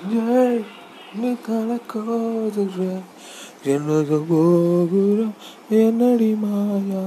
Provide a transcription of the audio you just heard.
ஏய், நீ கலக்காதுற என்னது போகுற என்னடி மாயா